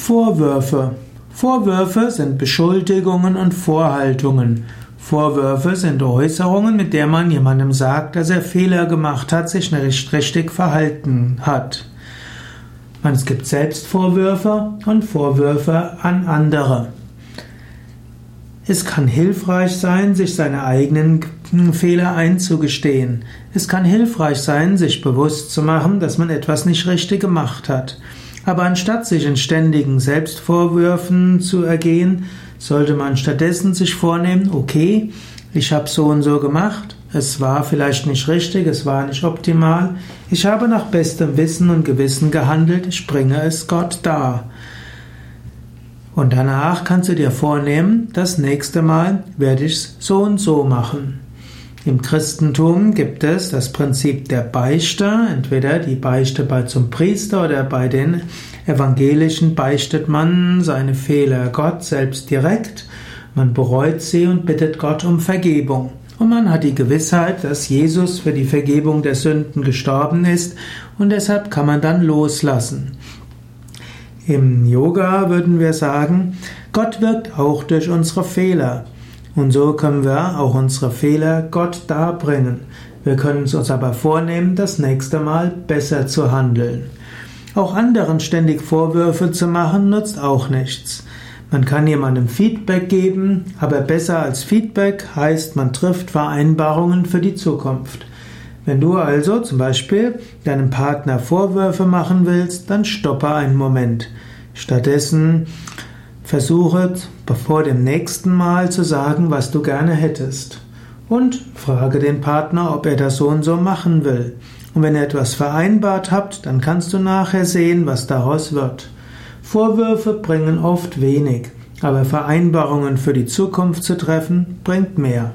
Vorwürfe. Vorwürfe sind Beschuldigungen und Vorhaltungen. Vorwürfe sind Äußerungen, mit der man jemandem sagt, dass er Fehler gemacht hat, sich nicht richtig verhalten hat. Es gibt Selbstvorwürfe und Vorwürfe an andere. Es kann hilfreich sein, sich seine eigenen Fehler einzugestehen. Es kann hilfreich sein, sich bewusst zu machen, dass man etwas nicht richtig gemacht hat. Aber anstatt sich in ständigen Selbstvorwürfen zu ergehen, sollte man stattdessen sich vornehmen, okay, ich habe so und so gemacht, es war vielleicht nicht richtig, es war nicht optimal, ich habe nach bestem Wissen und Gewissen gehandelt, ich bringe es Gott dar. Und danach kannst du dir vornehmen, das nächste Mal werde ich es so und so machen. Im Christentum gibt es das Prinzip der Beichte. Entweder die Beichte bei zum Priester oder bei den Evangelischen beichtet man seine Fehler Gott selbst direkt. Man bereut sie und bittet Gott um Vergebung. Und man hat die Gewissheit, dass Jesus für die Vergebung der Sünden gestorben ist und deshalb kann man dann loslassen. Im Yoga würden wir sagen, Gott wirkt auch durch unsere Fehler. Und so können wir auch unsere Fehler Gott darbringen. Wir können es uns aber vornehmen, das nächste Mal besser zu handeln. Auch anderen ständig Vorwürfe zu machen, nutzt auch nichts. Man kann jemandem Feedback geben, aber besser als Feedback heißt, man trifft Vereinbarungen für die Zukunft. Wenn du also zum Beispiel deinem Partner Vorwürfe machen willst, dann stoppe einen Moment. Stattdessen Versuche vor dem nächsten Mal zu sagen, was du gerne hättest. Und frage den Partner, ob er das so und so machen will. Und wenn ihr etwas vereinbart habt, dann kannst du nachher sehen, was daraus wird. Vorwürfe bringen oft wenig, aber Vereinbarungen für die Zukunft zu treffen, bringt mehr.